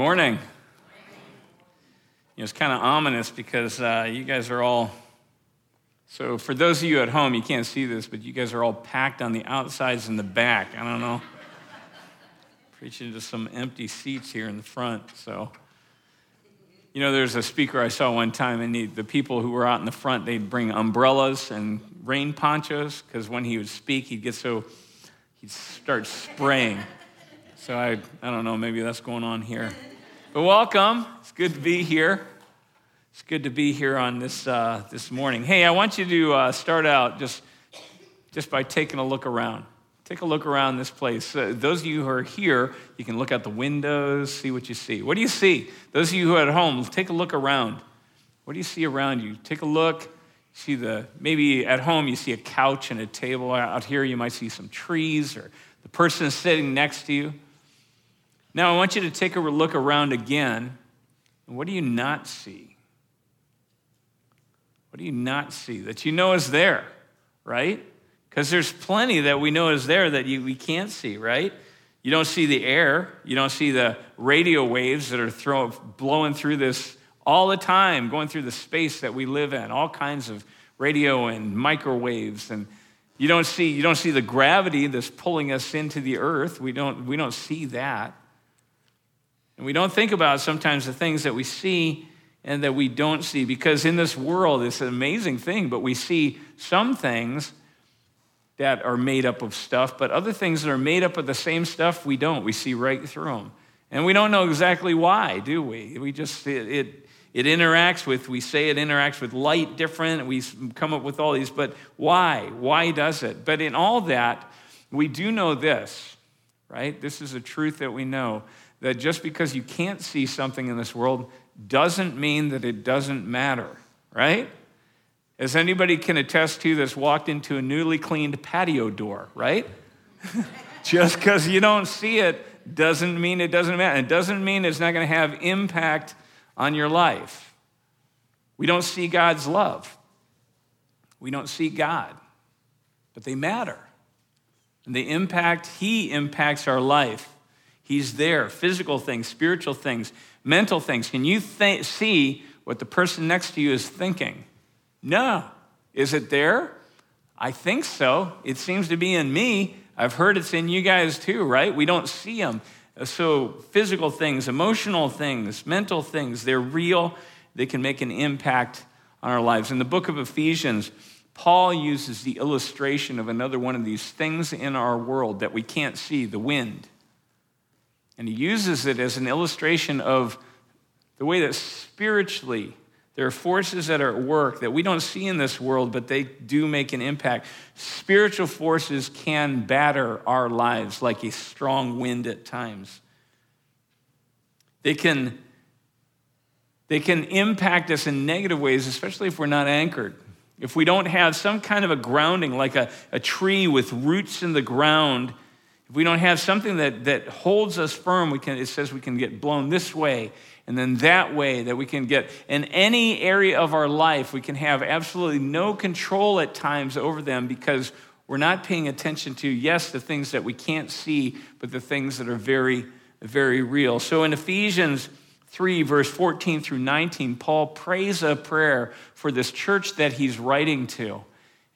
Morning. It's kind of ominous because uh, you guys are all. So, for those of you at home, you can't see this, but you guys are all packed on the outsides and the back. I don't know. Preaching to some empty seats here in the front. So, you know, there's a speaker I saw one time, and he, the people who were out in the front, they'd bring umbrellas and rain ponchos because when he would speak, he'd get so, he'd start spraying. So I, I don't know, maybe that's going on here. Welcome. It's good to be here. It's good to be here on this, uh, this morning. Hey, I want you to uh, start out just, just by taking a look around. Take a look around this place. Uh, those of you who are here, you can look out the windows, see what you see. What do you see? Those of you who are at home, take a look around. What do you see around you? Take a look. See the maybe at home you see a couch and a table. Out here you might see some trees or the person sitting next to you. Now, I want you to take a look around again. What do you not see? What do you not see that you know is there, right? Because there's plenty that we know is there that you, we can't see, right? You don't see the air, you don't see the radio waves that are throw, blowing through this all the time, going through the space that we live in, all kinds of radio and microwaves and you don't see you don't see the gravity that's pulling us into the earth we don't we don't see that and we don't think about sometimes the things that we see and that we don't see because in this world, it's an amazing thing, but we see some things that are made up of stuff, but other things that are made up of the same stuff, we don't. We see right through them. And we don't know exactly why, do we? We just, it, it, it interacts with, we say it interacts with light different, we come up with all these, but why? Why does it? But in all that, we do know this, right? This is a truth that we know that just because you can't see something in this world doesn't mean that it doesn't matter, right? As anybody can attest to that's walked into a newly cleaned patio door, right? just because you don't see it doesn't mean it doesn't matter. It doesn't mean it's not going to have impact on your life. We don't see God's love. We don't see God, but they matter. And the impact, He impacts our life. He's there, physical things, spiritual things, mental things. Can you th- see what the person next to you is thinking? No. Is it there? I think so. It seems to be in me. I've heard it's in you guys too, right? We don't see them. Uh, so, physical things, emotional things, mental things, they're real. They can make an impact on our lives. In the book of Ephesians, Paul uses the illustration of another one of these things in our world that we can't see the wind. And he uses it as an illustration of the way that spiritually there are forces that are at work that we don't see in this world, but they do make an impact. Spiritual forces can batter our lives like a strong wind at times. They can, they can impact us in negative ways, especially if we're not anchored. If we don't have some kind of a grounding, like a, a tree with roots in the ground if we don't have something that, that holds us firm, we can, it says we can get blown this way and then that way, that we can get in any area of our life, we can have absolutely no control at times over them because we're not paying attention to, yes, the things that we can't see, but the things that are very, very real. So in Ephesians 3, verse 14 through 19, Paul prays a prayer for this church that he's writing to.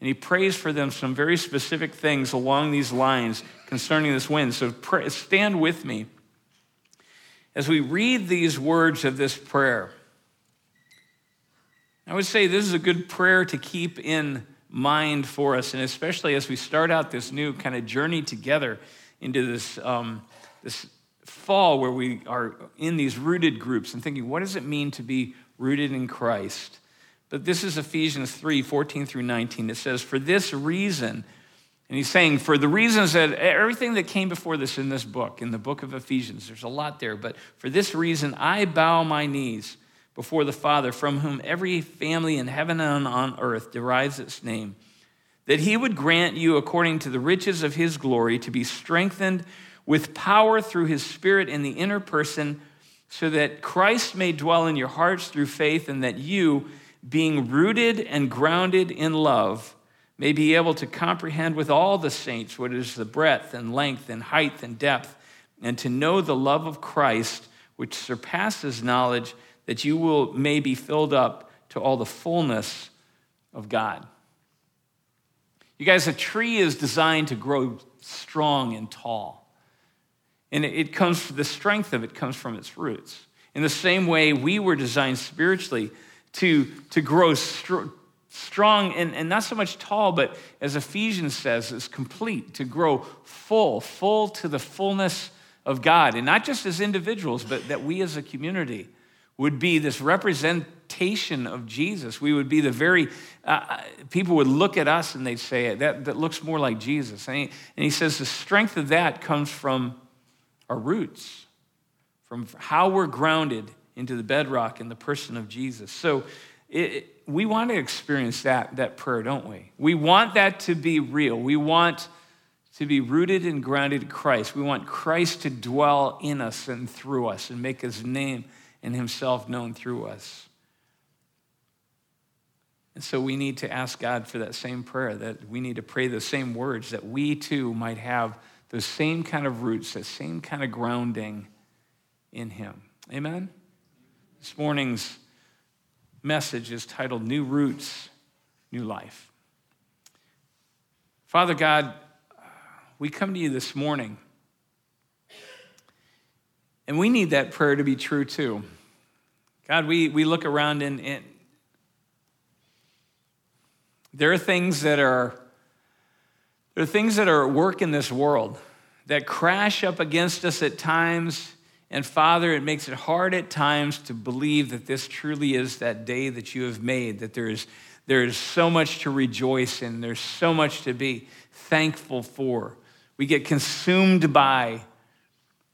And he prays for them some very specific things along these lines concerning this wind. So pray, stand with me as we read these words of this prayer. I would say this is a good prayer to keep in mind for us, and especially as we start out this new kind of journey together into this, um, this fall where we are in these rooted groups and thinking, what does it mean to be rooted in Christ? But this is Ephesians 3 14 through 19. It says, For this reason, and he's saying, for the reasons that everything that came before this in this book, in the book of Ephesians, there's a lot there, but for this reason, I bow my knees before the Father, from whom every family in heaven and on earth derives its name, that he would grant you, according to the riches of his glory, to be strengthened with power through his Spirit in the inner person, so that Christ may dwell in your hearts through faith, and that you, being rooted and grounded in love, may be able to comprehend with all the saints what is the breadth and length and height and depth, and to know the love of Christ, which surpasses knowledge, that you will may be filled up to all the fullness of God. You guys, a tree is designed to grow strong and tall. And it comes, the strength of it comes from its roots. In the same way, we were designed spiritually to, to grow str- strong and, and not so much tall, but as Ephesians says, is complete, to grow full, full to the fullness of God. And not just as individuals, but that we as a community would be this representation of Jesus. We would be the very, uh, uh, people would look at us and they'd say, that, that looks more like Jesus. And he, and he says the strength of that comes from our roots, from how we're grounded into the bedrock in the person of Jesus. So it, we want to experience that, that prayer, don't we? We want that to be real. We want to be rooted and grounded in Christ. We want Christ to dwell in us and through us and make his name and himself known through us. And so we need to ask God for that same prayer, that we need to pray the same words, that we too might have those same kind of roots, that same kind of grounding in Him. Amen? This morning's message is titled New Roots, New Life. Father God, we come to you this morning, and we need that prayer to be true too. God, we, we look around and, and there are things that are there are things that are at work in this world that crash up against us at times. And Father, it makes it hard at times to believe that this truly is that day that you have made, that there is, there is so much to rejoice in, there's so much to be thankful for. We get consumed by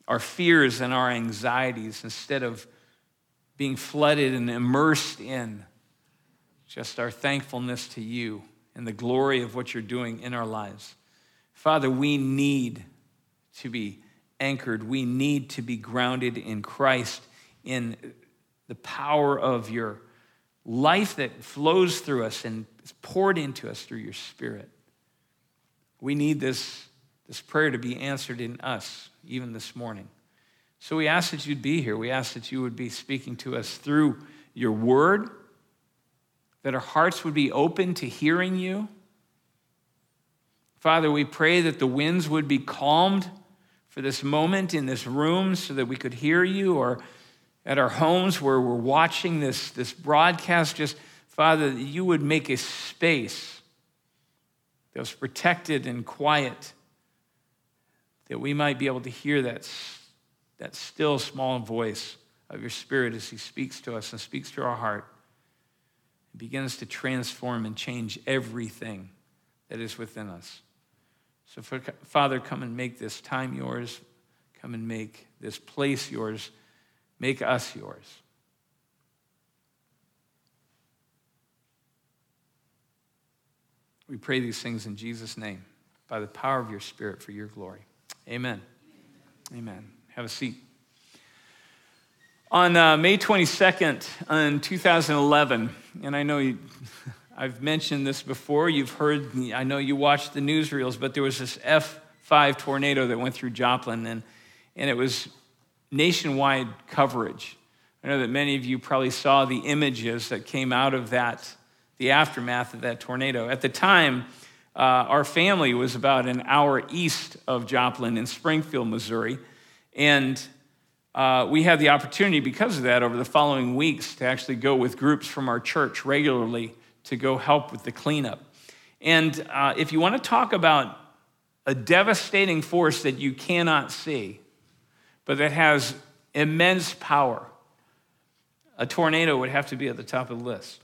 our fears and our anxieties instead of being flooded and immersed in just our thankfulness to you and the glory of what you're doing in our lives. Father, we need to be anchored. We need to be grounded in Christ, in the power of your life that flows through us and is poured into us through your Spirit. We need this, this prayer to be answered in us, even this morning. So we ask that you'd be here. We ask that you would be speaking to us through your word, that our hearts would be open to hearing you Father, we pray that the winds would be calmed for this moment in this room so that we could hear you, or at our homes where we're watching this, this broadcast. Just, Father, that you would make a space that was protected and quiet, that we might be able to hear that, that still small voice of your Spirit as He speaks to us and speaks to our heart. It begins to transform and change everything that is within us. So, Father, come and make this time yours. Come and make this place yours. Make us yours. We pray these things in Jesus' name by the power of your Spirit for your glory. Amen. Amen. Have a seat. On uh, May 22nd, in 2011, and I know you. I've mentioned this before. You've heard, I know you watched the newsreels, but there was this F5 tornado that went through Joplin, and, and it was nationwide coverage. I know that many of you probably saw the images that came out of that, the aftermath of that tornado. At the time, uh, our family was about an hour east of Joplin in Springfield, Missouri. And uh, we had the opportunity, because of that, over the following weeks to actually go with groups from our church regularly to go help with the cleanup. And uh, if you want to talk about a devastating force that you cannot see, but that has immense power, a tornado would have to be at the top of the list.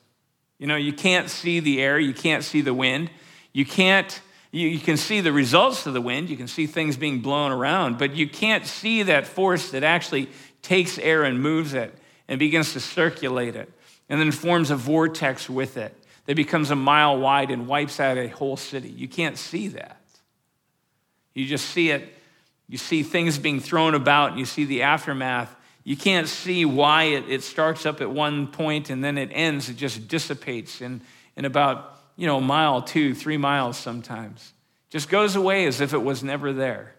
You know, you can't see the air, you can't see the wind, you can't. You, you can see the results of the wind, you can see things being blown around, but you can't see that force that actually takes air and moves it and begins to circulate it and then forms a vortex with it that becomes a mile wide and wipes out a whole city. You can't see that. You just see it. You see things being thrown about, and you see the aftermath. You can't see why it, it starts up at one point and then it ends. It just dissipates in, in about, you know, a mile, two, three miles sometimes. Just goes away as if it was never there.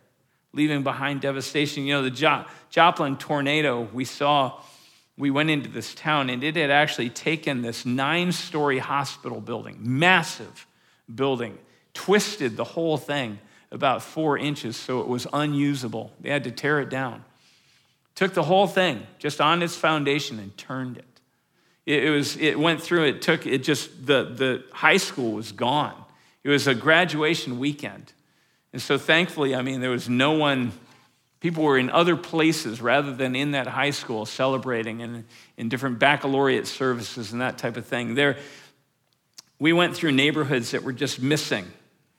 leaving behind devastation. You know, the jo- Joplin tornado we saw, we went into this town and it had actually taken this nine story hospital building, massive building, twisted the whole thing about four inches so it was unusable. They had to tear it down. Took the whole thing just on its foundation and turned it. It, it was, it went through, it took, it just, the, the high school was gone. It was a graduation weekend. And so thankfully, I mean, there was no one, people were in other places rather than in that high school celebrating and in different baccalaureate services and that type of thing. There, we went through neighborhoods that were just missing.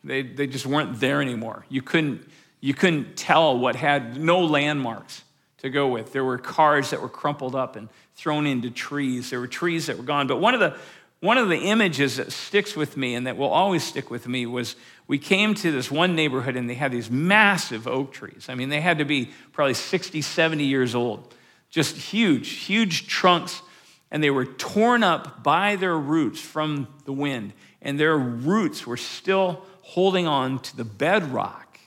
They, they just weren't there anymore. You couldn't, you couldn't tell what had no landmarks to go with. There were cars that were crumpled up and thrown into trees. There were trees that were gone. But one of the one of the images that sticks with me and that will always stick with me was we came to this one neighborhood and they had these massive oak trees. I mean, they had to be probably 60, 70 years old. Just huge, huge trunks. And they were torn up by their roots from the wind. And their roots were still holding on to the bedrock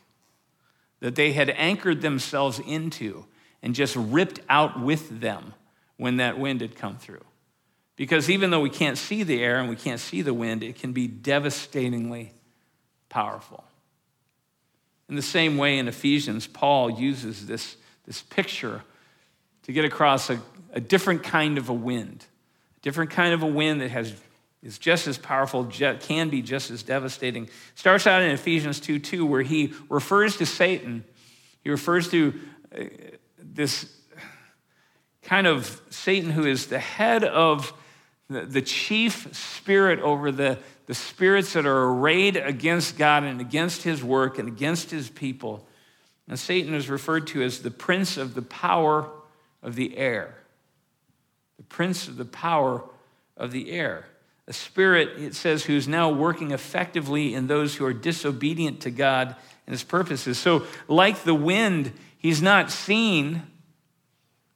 that they had anchored themselves into and just ripped out with them when that wind had come through. Because even though we can't see the air and we can't see the wind, it can be devastatingly powerful. In the same way, in Ephesians, Paul uses this, this picture to get across a, a different kind of a wind, a different kind of a wind that has, is just as powerful, can be just as devastating. Starts out in Ephesians 2 2, where he refers to Satan. He refers to uh, this kind of Satan who is the head of the, the chief spirit over the, the spirits that are arrayed against God and against his work and against his people. And Satan is referred to as the prince of the power of the air. The prince of the power of the air. A spirit, it says, who's now working effectively in those who are disobedient to God and his purposes. So, like the wind, he's not seen,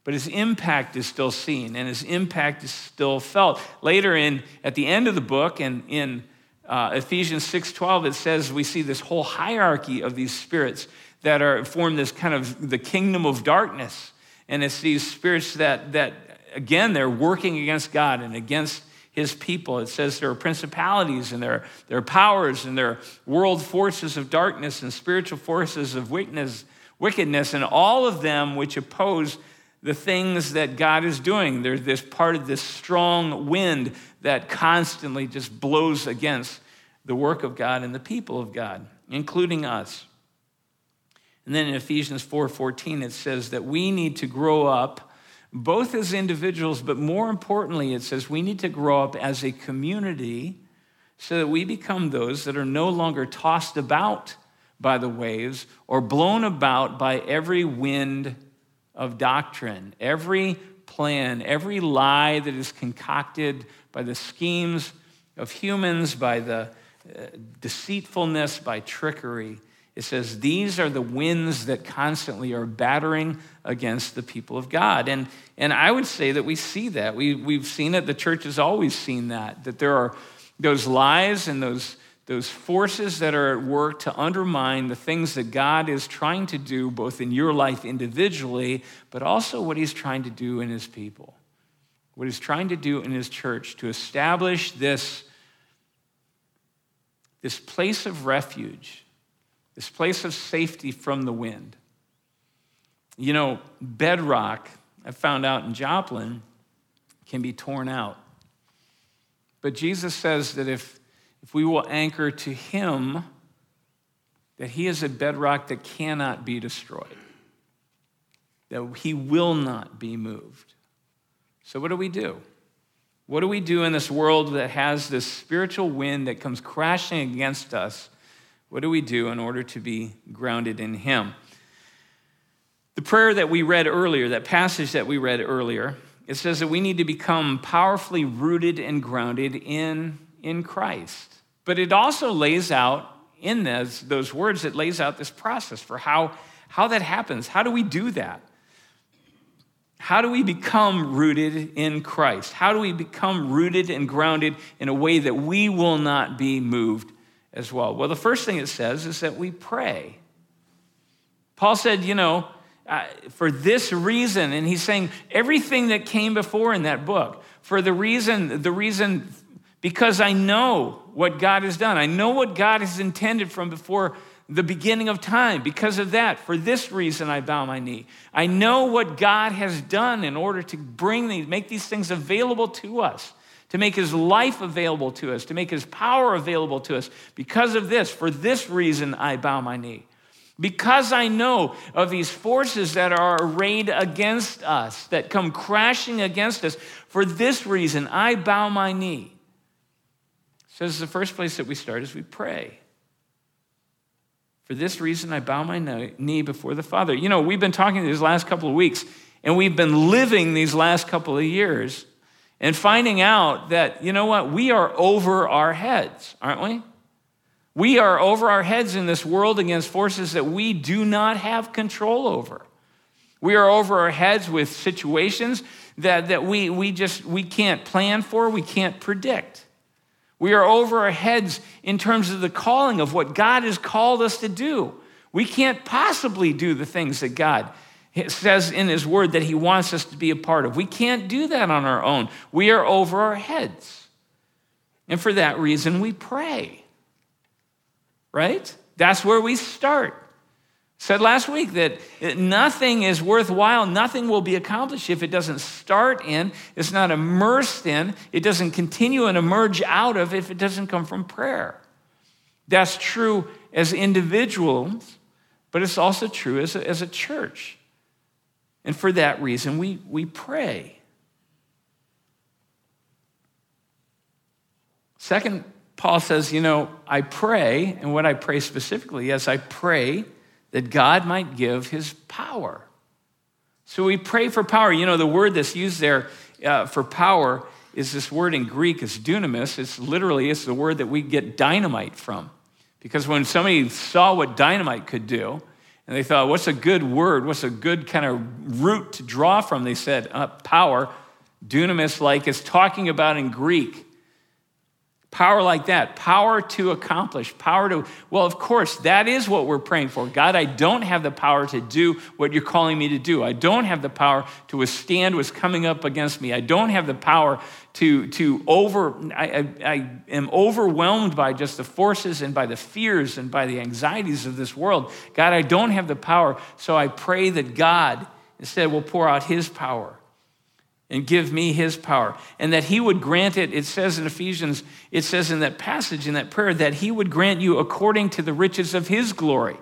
but his impact is still seen and his impact is still felt. Later in at the end of the book and in uh, Ephesians 6:12 it says we see this whole hierarchy of these spirits that are form this kind of the kingdom of darkness. And it's these spirits that that again they're working against God and against his people. It says there are principalities and there, are powers and there are world forces of darkness and spiritual forces of wickedness, wickedness, and all of them which oppose the things that God is doing. There's this part of this strong wind that constantly just blows against the work of God and the people of God, including us. And then in Ephesians 4:14 it says that we need to grow up both as individuals but more importantly it says we need to grow up as a community so that we become those that are no longer tossed about by the waves or blown about by every wind of doctrine, every plan, every lie that is concocted by the schemes of humans, by the uh, deceitfulness, by trickery. It says these are the winds that constantly are battering against the people of God. And, and I would say that we see that. We, we've seen it. The church has always seen that, that there are those lies and those those forces that are at work to undermine the things that God is trying to do, both in your life individually, but also what He's trying to do in His people. What He's trying to do in His church to establish this, this place of refuge, this place of safety from the wind. You know, bedrock, I found out in Joplin, can be torn out. But Jesus says that if if we will anchor to Him, that He is a bedrock that cannot be destroyed, that He will not be moved. So, what do we do? What do we do in this world that has this spiritual wind that comes crashing against us? What do we do in order to be grounded in Him? The prayer that we read earlier, that passage that we read earlier, it says that we need to become powerfully rooted and grounded in, in Christ. But it also lays out in those, those words, it lays out this process for how, how that happens. How do we do that? How do we become rooted in Christ? How do we become rooted and grounded in a way that we will not be moved as well? Well, the first thing it says is that we pray. Paul said, you know, uh, for this reason, and he's saying everything that came before in that book, for the reason, the reason, because I know what God has done. I know what God has intended from before the beginning of time. Because of that, for this reason, I bow my knee. I know what God has done in order to bring these, make these things available to us, to make his life available to us, to make his power available to us. Because of this, for this reason, I bow my knee. Because I know of these forces that are arrayed against us, that come crashing against us, for this reason I bow my knee. So, the first place that we start is we pray. For this reason, I bow my knee before the Father. You know, we've been talking these last couple of weeks, and we've been living these last couple of years and finding out that, you know what, we are over our heads, aren't we? We are over our heads in this world against forces that we do not have control over. We are over our heads with situations that, that we, we just we can't plan for, we can't predict. We are over our heads in terms of the calling of what God has called us to do. We can't possibly do the things that God says in His Word that He wants us to be a part of. We can't do that on our own. We are over our heads. And for that reason, we pray right? That's where we start. Said last week that nothing is worthwhile, nothing will be accomplished if it doesn't start in, it's not immersed in, it doesn't continue and emerge out of if it doesn't come from prayer. That's true as individuals, but it's also true as a, as a church. And for that reason, we, we pray. Second Paul says, You know, I pray, and what I pray specifically is I pray that God might give his power. So we pray for power. You know, the word that's used there uh, for power is this word in Greek, it's dunamis. It's literally, it's the word that we get dynamite from. Because when somebody saw what dynamite could do, and they thought, what's a good word? What's a good kind of root to draw from? They said, uh, power. Dunamis, like, is talking about in Greek Power like that, power to accomplish, power to, well, of course, that is what we're praying for. God, I don't have the power to do what you're calling me to do. I don't have the power to withstand what's coming up against me. I don't have the power to, to over, I, I, I am overwhelmed by just the forces and by the fears and by the anxieties of this world. God, I don't have the power. So I pray that God instead will pour out his power and give me his power. And that he would grant it, it says in Ephesians, it says in that passage, in that prayer, that he would grant you according to the riches of his glory.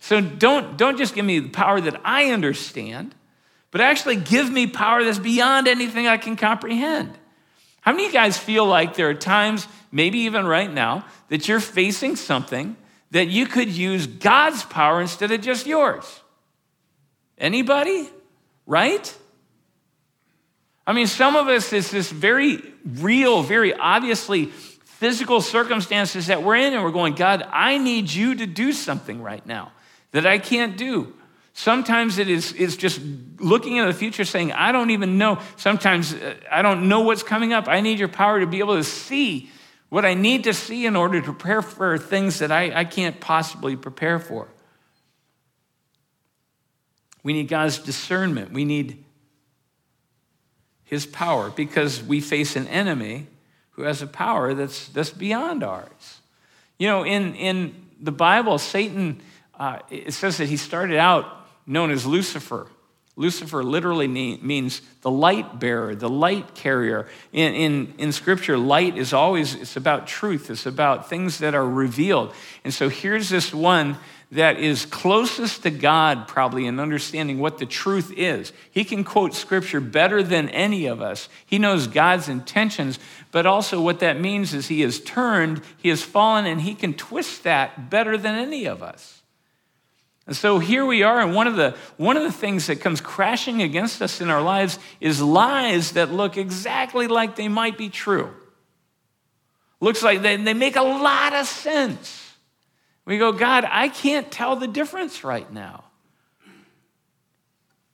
So don't, don't just give me the power that I understand, but actually give me power that's beyond anything I can comprehend. How many of you guys feel like there are times, maybe even right now, that you're facing something that you could use God's power instead of just yours? Anybody? Right? I mean, some of us, it's this very real, very obviously physical circumstances that we're in, and we're going, God, I need you to do something right now that I can't do. Sometimes it is, is just looking into the future saying, I don't even know. Sometimes uh, I don't know what's coming up. I need your power to be able to see what I need to see in order to prepare for things that I, I can't possibly prepare for. We need God's discernment. We need his power because we face an enemy who has a power that's, that's beyond ours. You know, in, in the Bible, Satan, uh, it says that he started out known as Lucifer. Lucifer literally means the light bearer, the light carrier. In, in, in Scripture, light is always, it's about truth. It's about things that are revealed. And so here's this one that is closest to God, probably, in understanding what the truth is. He can quote scripture better than any of us. He knows God's intentions, but also what that means is he has turned, he has fallen, and he can twist that better than any of us. And so here we are, and one of the, one of the things that comes crashing against us in our lives is lies that look exactly like they might be true. Looks like they, they make a lot of sense. We go, God, I can't tell the difference right now.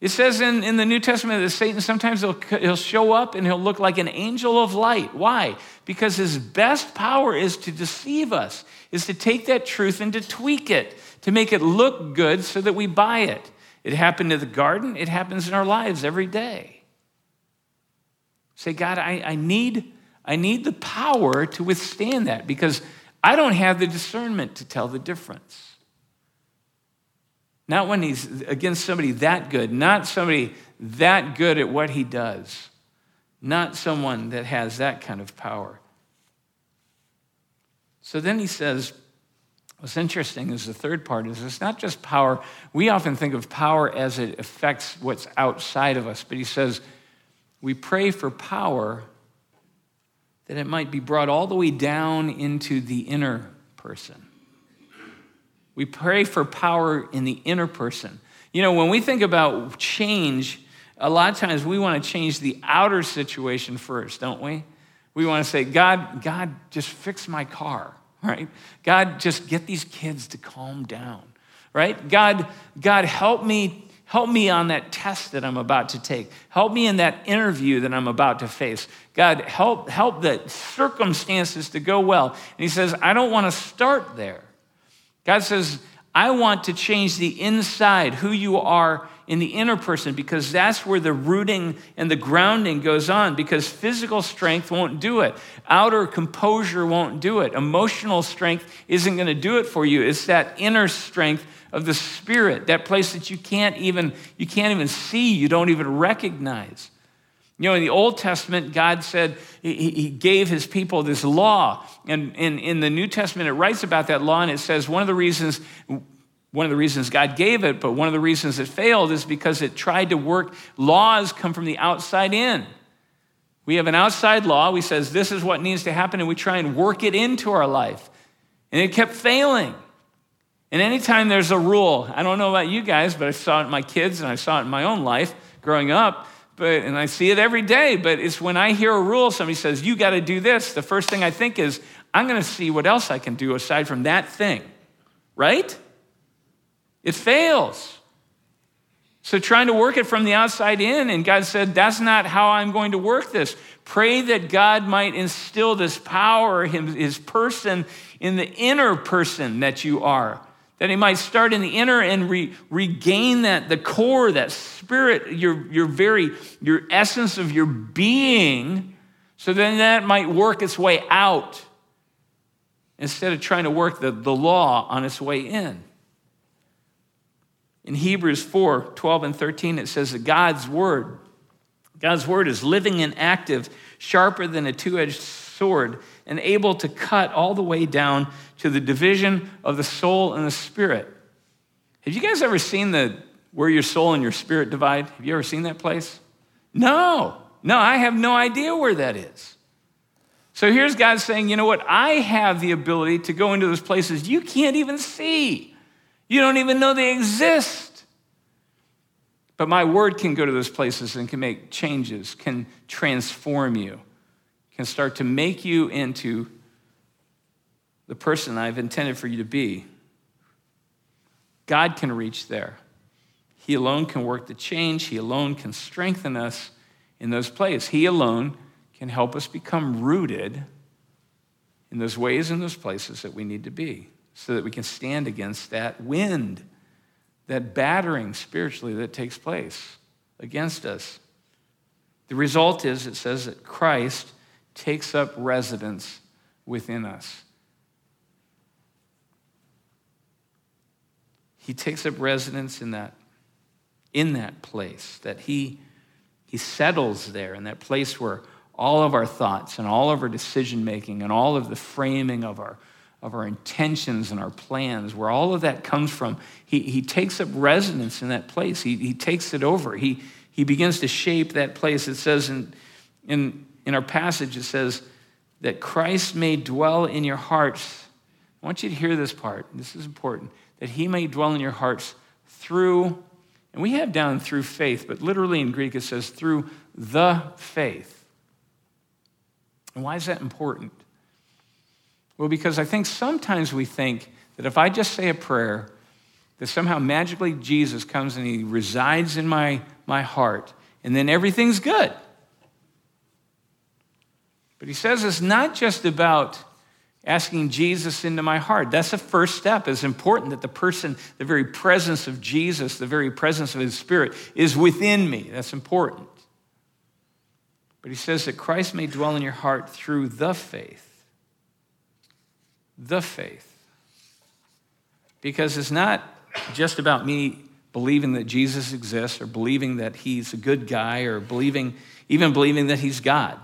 It says in, in the New Testament that Satan sometimes he'll, he'll show up and he'll look like an angel of light. Why? Because his best power is to deceive us, is to take that truth and to tweak it, to make it look good so that we buy it. It happened in the garden, it happens in our lives every day. Say, God, I, I, need, I need the power to withstand that because I don't have the discernment to tell the difference. Not when he's against somebody that good, not somebody that good at what he does, not someone that has that kind of power. So then he says, what's interesting is the third part is it's not just power. We often think of power as it affects what's outside of us, but he says, we pray for power that it might be brought all the way down into the inner person. We pray for power in the inner person. You know, when we think about change, a lot of times we want to change the outer situation first, don't we? We want to say, God, God, just fix my car, right? God, just get these kids to calm down, right? God, God, help me, help me on that test that I'm about to take. Help me in that interview that I'm about to face. God, help, help the circumstances to go well. And he says, I don't want to start there. God says, I want to change the inside, who you are in the inner person, because that's where the rooting and the grounding goes on, because physical strength won't do it. Outer composure won't do it. Emotional strength isn't going to do it for you. It's that inner strength of the spirit, that place that you can't even, you can't even see, you don't even recognize. You know, in the Old Testament, God said He gave His people this law. And in, the New Testament, it writes about that law, and it says one of the reasons, one of the reasons God gave it, but one of the reasons it failed is because it tried to work. Laws come from the outside in. We have an outside law. We says this is what needs to happen, and we try and work it into our life. And it kept failing. And anytime there's a rule, I don't know about you guys, but I saw it in my kids and I saw it in my own life growing up but, and I see it every day, but it's when I hear a rule, somebody says, you got to do this, the first thing I think is, I'm going to see what else I can do aside from that thing, right? It fails. So, trying to work it from the outside in, and God said, That's not how I'm going to work this. Pray that God might instill this power, his person, in the inner person that you are that he might start in the inner and re, regain that the core that spirit your, your very your essence of your being so then that might work its way out instead of trying to work the, the law on its way in. In hebrews 4 12 and 13 it says that god's word god's word is living and active sharper than a two-edged sword and able to cut all the way down to the division of the soul and the spirit. Have you guys ever seen the where your soul and your spirit divide? Have you ever seen that place? No. No, I have no idea where that is. So here's God saying, you know what? I have the ability to go into those places you can't even see. You don't even know they exist. But my word can go to those places and can make changes, can transform you can start to make you into the person I've intended for you to be. God can reach there. He alone can work the change. He alone can strengthen us in those places. He alone can help us become rooted in those ways and those places that we need to be so that we can stand against that wind, that battering spiritually that takes place against us. The result is, it says that Christ takes up residence within us. He takes up residence in that, in that place, that he, he settles there, in that place where all of our thoughts and all of our decision making and all of the framing of our, of our intentions and our plans, where all of that comes from, he, he takes up residence in that place. He, he takes it over. He, he begins to shape that place. It says in, in in our passage, it says that Christ may dwell in your hearts. I want you to hear this part. This is important. That he may dwell in your hearts through, and we have down through faith, but literally in Greek it says through the faith. And why is that important? Well, because I think sometimes we think that if I just say a prayer that somehow magically Jesus comes and he resides in my, my heart, and then everything's good. But he says it's not just about asking Jesus into my heart. That's the first step. It's important that the person, the very presence of Jesus, the very presence of his spirit is within me. That's important. But he says that Christ may dwell in your heart through the faith. The faith. Because it's not just about me believing that Jesus exists or believing that he's a good guy or believing, even believing that he's God.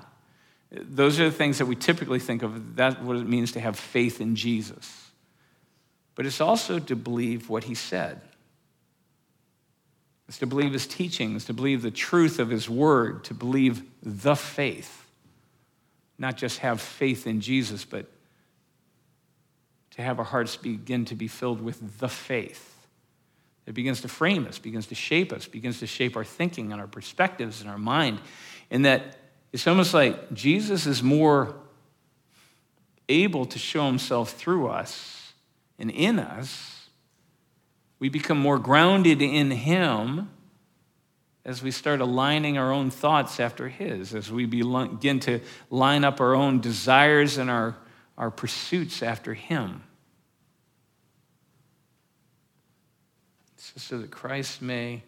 Those are the things that we typically think of. That's what it means to have faith in Jesus. But it's also to believe what he said. It's to believe his teachings, to believe the truth of his word, to believe the faith. Not just have faith in Jesus, but to have our hearts begin to be filled with the faith. It begins to frame us, begins to shape us, begins to shape our thinking and our perspectives and our mind. And that it's almost like Jesus is more able to show himself through us and in us. We become more grounded in him as we start aligning our own thoughts after his, as we begin to line up our own desires and our, our pursuits after him. So that Christ may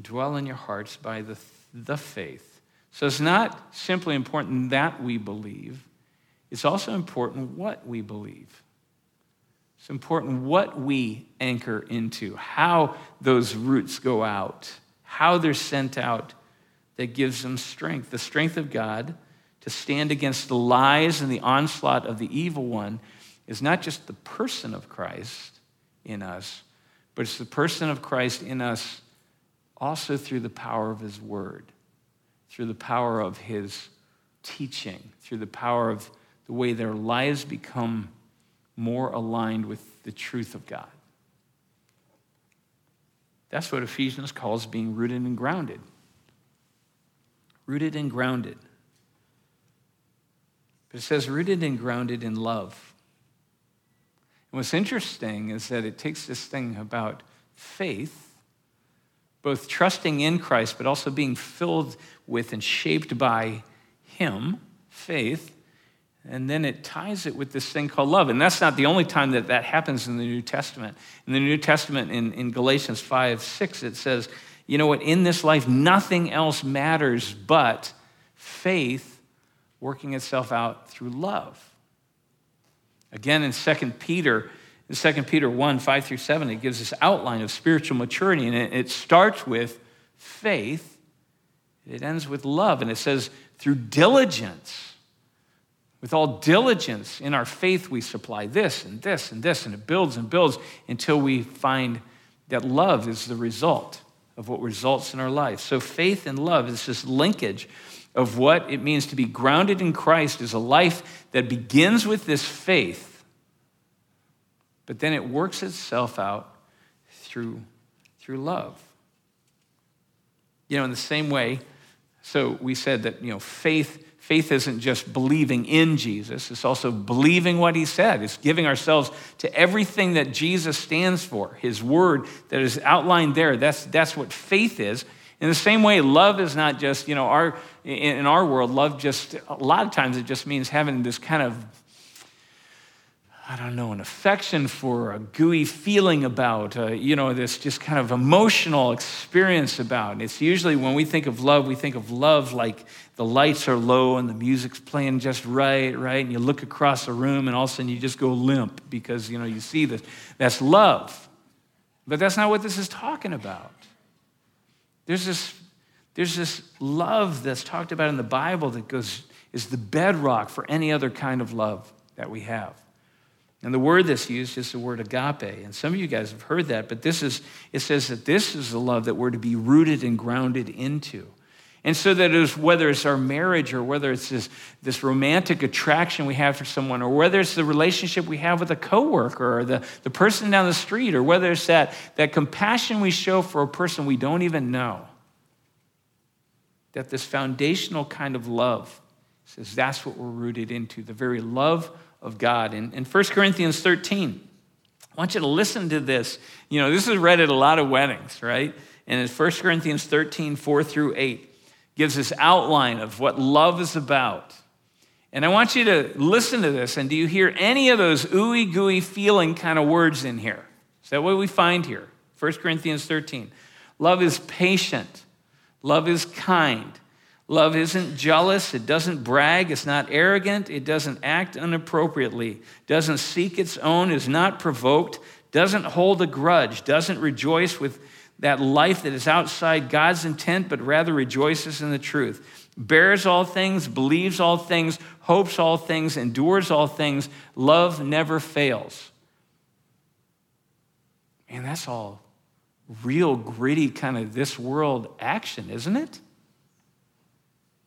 dwell in your hearts by the, the faith so it's not simply important that we believe, it's also important what we believe. It's important what we anchor into, how those roots go out, how they're sent out that gives them strength. The strength of God to stand against the lies and the onslaught of the evil one is not just the person of Christ in us, but it's the person of Christ in us also through the power of his word through the power of his teaching, through the power of the way their lives become more aligned with the truth of God. That's what Ephesians calls being rooted and grounded. Rooted and grounded. But it says rooted and grounded in love. And what's interesting is that it takes this thing about faith both trusting in Christ, but also being filled with and shaped by Him, faith. And then it ties it with this thing called love. And that's not the only time that that happens in the New Testament. In the New Testament, in, in Galatians 5 6, it says, you know what, in this life, nothing else matters but faith working itself out through love. Again, in 2 Peter, in 2 Peter 1 5 through 7, it gives this outline of spiritual maturity, and it, starts with faith, it ends with love, and it says, through diligence. With all diligence in our faith, we supply this and this and this, and it builds and builds until we find that love is the result of what results in our life. So, faith and love is this linkage of what it means to be grounded in Christ is a life that begins with this faith but then it works itself out through, through love. You know, in the same way, so we said that, you know, faith, faith isn't just believing in Jesus, it's also believing what he said. It's giving ourselves to everything that Jesus stands for, his word that is outlined there. That's, that's what faith is. In the same way, love is not just, you know, our, in our world, love just, a lot of times it just means having this kind of I don't know, an affection for, a gooey feeling about, uh, you know, this just kind of emotional experience about. And it's usually when we think of love, we think of love like the lights are low and the music's playing just right, right? And you look across the room and all of a sudden you just go limp because, you know, you see this. That's love. But that's not what this is talking about. There's this, there's this love that's talked about in the Bible that goes, is the bedrock for any other kind of love that we have. And the word that's used is the word agape. And some of you guys have heard that, but this is, it says that this is the love that we're to be rooted and grounded into. And so that is whether it's our marriage or whether it's this, this romantic attraction we have for someone, or whether it's the relationship we have with a coworker or the, the person down the street, or whether it's that, that compassion we show for a person we don't even know. That this foundational kind of love says that's what we're rooted into, the very love of God. In, in 1 Corinthians 13, I want you to listen to this. You know, this is read at a lot of weddings, right? And in 1 Corinthians 13, 4 through 8, gives this outline of what love is about. And I want you to listen to this. And do you hear any of those ooey gooey feeling kind of words in here? Is that what we find here? 1 Corinthians 13. Love is patient, love is kind. Love isn't jealous, it doesn't brag, it's not arrogant, it doesn't act inappropriately, doesn't seek its own, is not provoked, doesn't hold a grudge, doesn't rejoice with that life that is outside God's intent, but rather rejoices in the truth, bears all things, believes all things, hopes all things, endures all things. Love never fails. Man, that's all real gritty kind of this world action, isn't it?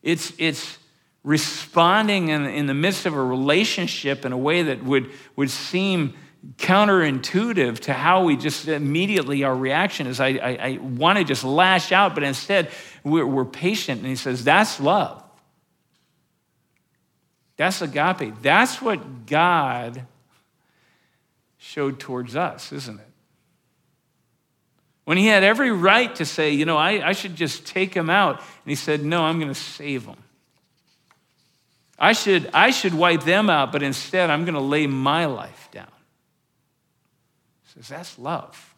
It's, it's responding in, in the midst of a relationship in a way that would, would seem counterintuitive to how we just immediately, our reaction is, I, I, I want to just lash out, but instead we're, we're patient. And he says, that's love. That's agape. That's what God showed towards us, isn't it? When he had every right to say, you know, I, I should just take him out. And he said, no, I'm going to save him. I should, I should wipe them out, but instead I'm going to lay my life down. He says, that's love.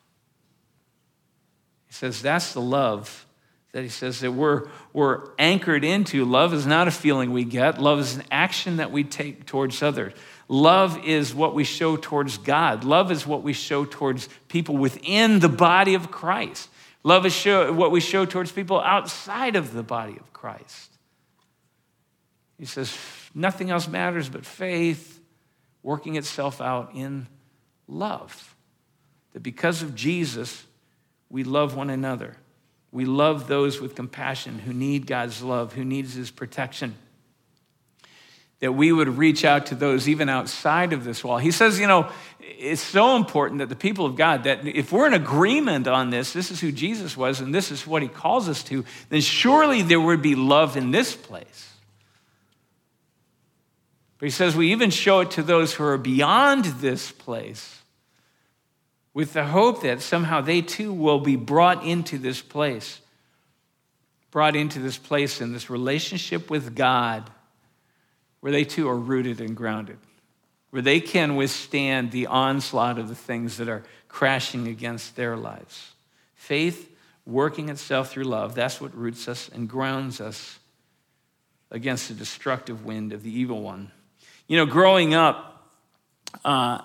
He says, that's the love that he says that we're, we're anchored into. Love is not a feeling we get, love is an action that we take towards others. Love is what we show towards God. Love is what we show towards people within the body of Christ. Love is show, what we show towards people outside of the body of Christ. He says, nothing else matters but faith working itself out in love. That because of Jesus, we love one another. We love those with compassion who need God's love, who needs his protection that we would reach out to those even outside of this wall. He says, you know, it's so important that the people of God, that if we're in agreement on this, this is who Jesus was and this is what he calls us to, then surely there would be love in this place. But he says we even show it to those who are beyond this place with the hope that somehow they too will be brought into this place, brought into this place in this relationship with God where they too are rooted and grounded, where they can withstand the onslaught of the things that are crashing against their lives. Faith working itself through love, that's what roots us and grounds us against the destructive wind of the evil one. You know, growing up, uh,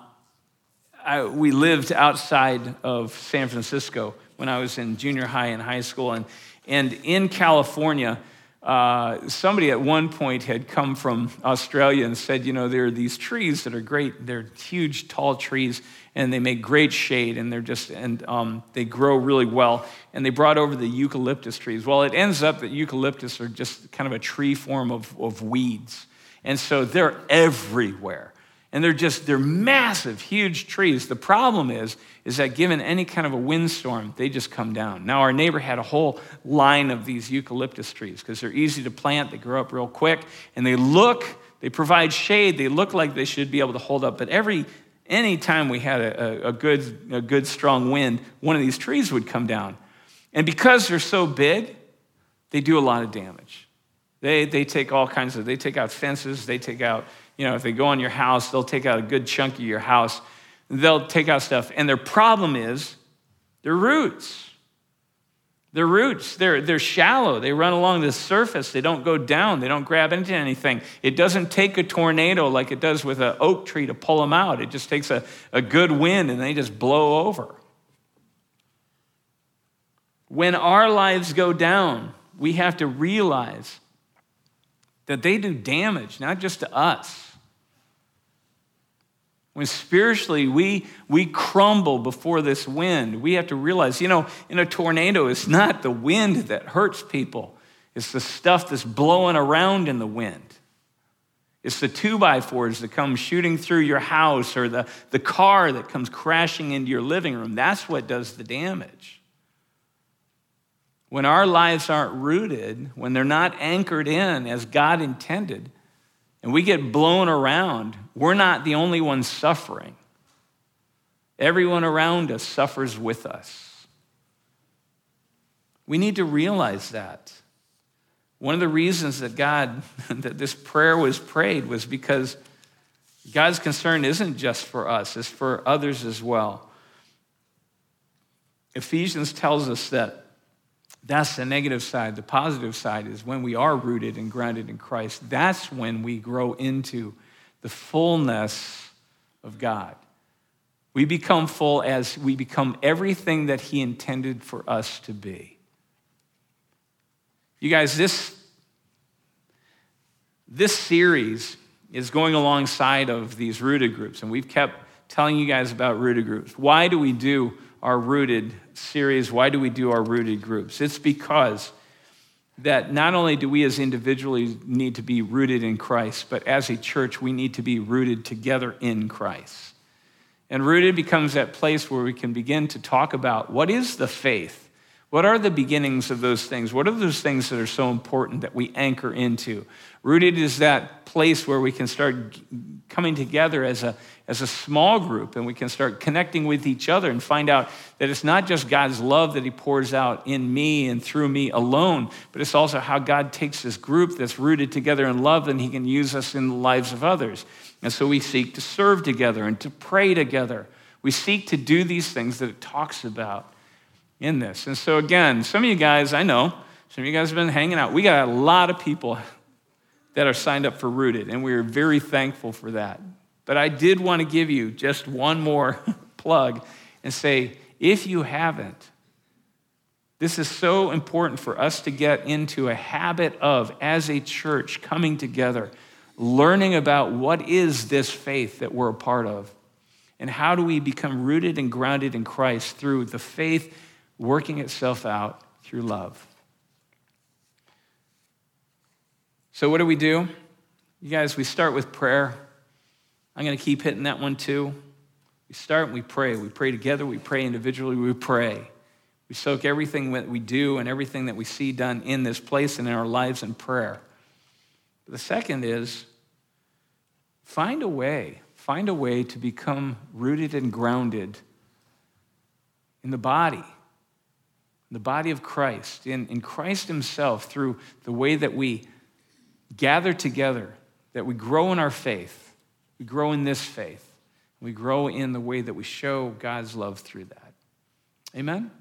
I, we lived outside of San Francisco when I was in junior high and high school. And, and in California, uh, somebody at one point had come from Australia and said, you know, there are these trees that are great. They're huge, tall trees, and they make great shade, and they're just, and um, they grow really well. And they brought over the eucalyptus trees. Well, it ends up that eucalyptus are just kind of a tree form of, of weeds. And so they're everywhere and they're just they're massive huge trees. The problem is is that given any kind of a windstorm they just come down. Now our neighbor had a whole line of these eucalyptus trees because they're easy to plant they grow up real quick and they look they provide shade they look like they should be able to hold up but every any time we had a, a, good a good strong wind one of these trees would come down. And because they're so big they do a lot of damage. They, they take all kinds of they take out fences they take out you know, if they go on your house, they'll take out a good chunk of your house. They'll take out stuff. And their problem is their roots. Their roots, they're, they're shallow. They run along the surface. They don't go down. They don't grab into anything. It doesn't take a tornado like it does with an oak tree to pull them out. It just takes a, a good wind and they just blow over. When our lives go down, we have to realize that they do damage, not just to us, when spiritually we, we crumble before this wind, we have to realize, you know, in a tornado, it's not the wind that hurts people, it's the stuff that's blowing around in the wind. It's the two by fours that come shooting through your house or the, the car that comes crashing into your living room. That's what does the damage. When our lives aren't rooted, when they're not anchored in as God intended, and we get blown around, we're not the only ones suffering. Everyone around us suffers with us. We need to realize that. One of the reasons that God, that this prayer was prayed was because God's concern isn't just for us, it's for others as well. Ephesians tells us that that's the negative side. The positive side is when we are rooted and grounded in Christ, that's when we grow into the fullness of God. We become full as we become everything that He intended for us to be. You guys, this, this series is going alongside of these rooted groups, and we've kept telling you guys about rooted groups. Why do we do our rooted series? Why do we do our rooted groups? It's because that not only do we as individuals need to be rooted in Christ, but as a church, we need to be rooted together in Christ. And rooted becomes that place where we can begin to talk about what is the faith? What are the beginnings of those things? What are those things that are so important that we anchor into? Rooted is that place where we can start coming together as a, as a small group and we can start connecting with each other and find out that it's not just God's love that He pours out in me and through me alone, but it's also how God takes this group that's rooted together in love and He can use us in the lives of others. And so we seek to serve together and to pray together. We seek to do these things that it talks about in this. And so, again, some of you guys, I know, some of you guys have been hanging out. We got a lot of people that are signed up for Rooted, and we're very thankful for that. But I did want to give you just one more plug and say if you haven't, this is so important for us to get into a habit of, as a church, coming together, learning about what is this faith that we're a part of, and how do we become rooted and grounded in Christ through the faith working itself out through love. So, what do we do? You guys, we start with prayer. I'm going to keep hitting that one too. We start and we pray. We pray together, we pray individually, we pray. We soak everything that we do and everything that we see done in this place and in our lives in prayer. But the second is find a way, find a way to become rooted and grounded in the body the body of Christ, in, in Christ Himself, through the way that we gather together, that we grow in our faith, we grow in this faith, we grow in the way that we show God's love through that. Amen?